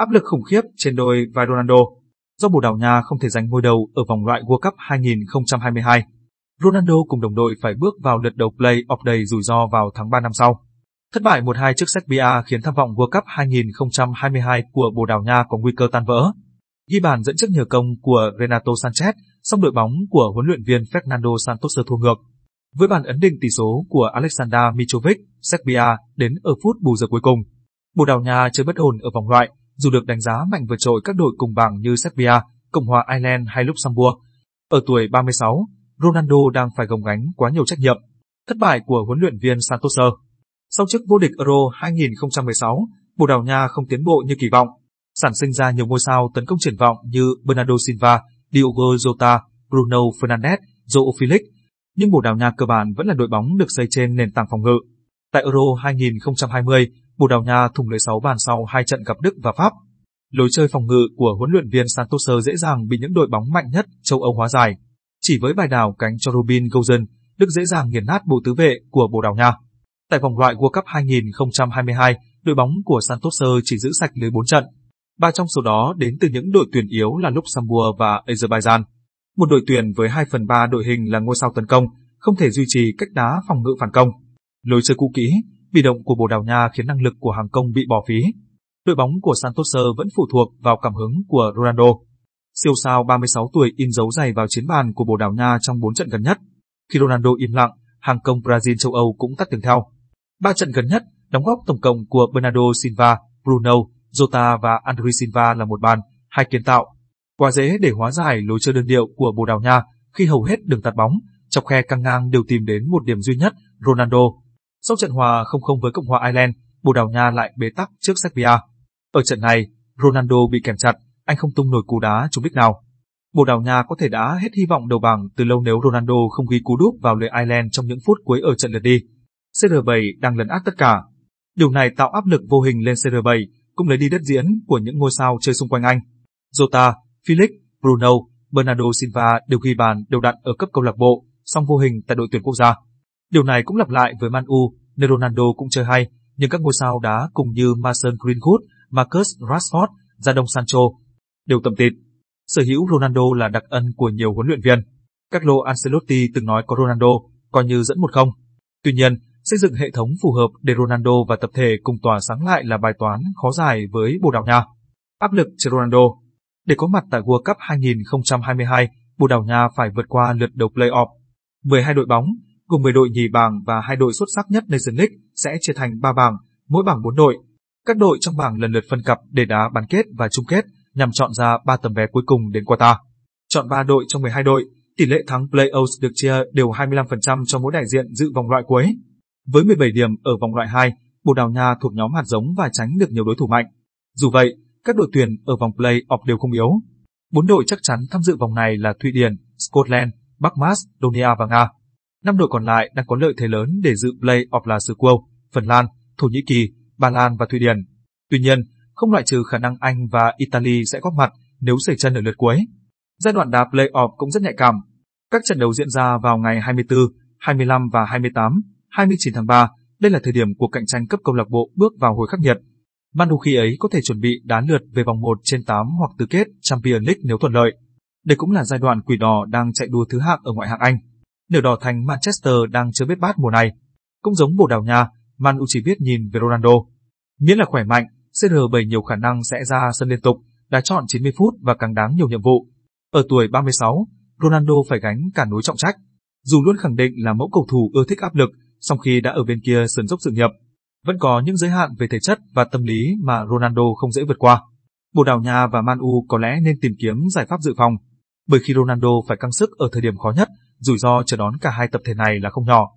Áp lực khủng khiếp trên đôi vai Ronaldo do Bồ Đào Nha không thể giành ngôi đầu ở vòng loại World Cup 2022. Ronaldo cùng đồng đội phải bước vào lượt đầu play-off đầy rủi ro vào tháng 3 năm sau. Thất bại 1-2 trước Serbia khiến tham vọng World Cup 2022 của Bồ Đào Nha có nguy cơ tan vỡ. Ghi bàn dẫn trước nhờ công của Renato Sanchez, song đội bóng của huấn luyện viên Fernando Santos thua ngược. Với bàn ấn định tỷ số của Alexander Mitrovic, Serbia đến ở phút bù giờ cuối cùng. Bồ Đào Nha chơi bất ổn ở vòng loại, dù được đánh giá mạnh vượt trội các đội cùng bảng như Serbia, Cộng hòa Ireland hay Luxembourg. Ở tuổi 36, Ronaldo đang phải gồng gánh quá nhiều trách nhiệm. Thất bại của huấn luyện viên Santos. Sau chức vô địch Euro 2016, Bồ Đào Nha không tiến bộ như kỳ vọng, sản sinh ra nhiều ngôi sao tấn công triển vọng như Bernardo Silva, Diogo Jota, Bruno Fernandes, Joao Felix, nhưng Bồ Đào Nha cơ bản vẫn là đội bóng được xây trên nền tảng phòng ngự. Tại Euro 2020, Bồ Đào Nha thủng lưới 6 bàn sau hai trận gặp Đức và Pháp. Lối chơi phòng ngự của huấn luyện viên Santos dễ dàng bị những đội bóng mạnh nhất châu Âu hóa giải. Chỉ với bài đảo cánh cho Robin Gosens, Đức dễ dàng nghiền nát bộ tứ vệ của Bồ Đào Nha. Tại vòng loại World Cup 2022, đội bóng của Santos chỉ giữ sạch lưới 4 trận. Ba trong số đó đến từ những đội tuyển yếu là Luxembourg và Azerbaijan. Một đội tuyển với 2 phần 3 đội hình là ngôi sao tấn công, không thể duy trì cách đá phòng ngự phản công. Lối chơi cũ kỹ, bị động của Bồ Đào Nha khiến năng lực của hàng công bị bỏ phí. Đội bóng của Santos vẫn phụ thuộc vào cảm hứng của Ronaldo. Siêu sao 36 tuổi in dấu dày vào chiến bàn của Bồ Đào Nha trong 4 trận gần nhất. Khi Ronaldo im lặng, hàng công Brazil châu Âu cũng tắt tiếng theo. Ba trận gần nhất, đóng góp tổng cộng của Bernardo Silva, Bruno, Jota và André Silva là một bàn, hai kiến tạo. Quá dễ để hóa giải lối chơi đơn điệu của Bồ Đào Nha khi hầu hết đường tạt bóng, chọc khe căng ngang đều tìm đến một điểm duy nhất, Ronaldo. Sau trận hòa 0-0 với Cộng hòa Ireland, Bồ Đào Nha lại bế tắc trước Serbia. Ở trận này, Ronaldo bị kèm chặt, anh không tung nổi cú đá trúng đích nào. Bồ Đào Nha có thể đã hết hy vọng đầu bảng từ lâu nếu Ronaldo không ghi cú đúp vào lưới Ireland trong những phút cuối ở trận lượt đi. CR7 đang lấn át tất cả. Điều này tạo áp lực vô hình lên CR7, cũng lấy đi đất diễn của những ngôi sao chơi xung quanh anh. Jota, Felix, Bruno, Bernardo Silva đều ghi bàn đều đặn ở cấp câu lạc bộ, song vô hình tại đội tuyển quốc gia. Điều này cũng lặp lại với Man U, nơi Ronaldo cũng chơi hay, nhưng các ngôi sao đá cùng như Mason Greenwood, Marcus Rashford, Jadon Sancho đều tầm tịt. Sở hữu Ronaldo là đặc ân của nhiều huấn luyện viên. Carlo Ancelotti từng nói có Ronaldo, coi như dẫn một không. Tuy nhiên, xây dựng hệ thống phù hợp để Ronaldo và tập thể cùng tỏa sáng lại là bài toán khó giải với Bồ Đào Nha. Áp lực trên Ronaldo Để có mặt tại World Cup 2022, Bồ Đào Nha phải vượt qua lượt đầu play-off. 12 đội bóng, cùng 10 đội nhì bảng và hai đội xuất sắc nhất Nation League sẽ chia thành 3 bảng, mỗi bảng 4 đội. Các đội trong bảng lần lượt phân cặp để đá bán kết và chung kết nhằm chọn ra 3 tấm vé cuối cùng đến Qatar. Chọn 3 đội trong 12 đội, tỷ lệ thắng playoffs được chia đều 25% cho mỗi đại diện dự vòng loại cuối. Với 17 điểm ở vòng loại 2, Bồ Đào Nha thuộc nhóm hạt giống và tránh được nhiều đối thủ mạnh. Dù vậy, các đội tuyển ở vòng play-off đều không yếu. Bốn đội chắc chắn tham dự vòng này là Thụy Điển, Scotland, Bắc Macedonia và Nga. Năm đội còn lại đang có lợi thế lớn để dự play-off là Xứ Quâu, Phần Lan, Thổ Nhĩ Kỳ, Ba Lan và Thụy Điển. Tuy nhiên, không loại trừ khả năng Anh và Italy sẽ góp mặt nếu xảy chân ở lượt cuối. Giai đoạn đá play-off cũng rất nhạy cảm. Các trận đấu diễn ra vào ngày 24, 25 và 28, 29 tháng 3. Đây là thời điểm cuộc cạnh tranh cấp câu lạc bộ bước vào hồi khắc nghiệt. Manu khi ấy có thể chuẩn bị đá lượt về vòng 1 trên 8 hoặc tứ kết Champions League nếu thuận lợi. Đây cũng là giai đoạn quỷ đỏ đang chạy đua thứ hạng ở ngoại hạng Anh. Nửa đỏ thành Manchester đang chưa biết bát mùa này. Cũng giống Bồ Đào Nha, Man U chỉ biết nhìn về Ronaldo. Miễn là khỏe mạnh, CR7 nhiều khả năng sẽ ra sân liên tục, đã chọn 90 phút và càng đáng nhiều nhiệm vụ. Ở tuổi 36, Ronaldo phải gánh cả núi trọng trách. Dù luôn khẳng định là mẫu cầu thủ ưa thích áp lực, song khi đã ở bên kia sườn dốc sự nghiệp, vẫn có những giới hạn về thể chất và tâm lý mà Ronaldo không dễ vượt qua. Bồ Đào Nha và Man U có lẽ nên tìm kiếm giải pháp dự phòng, bởi khi Ronaldo phải căng sức ở thời điểm khó nhất, rủi ro chờ đón cả hai tập thể này là không nhỏ.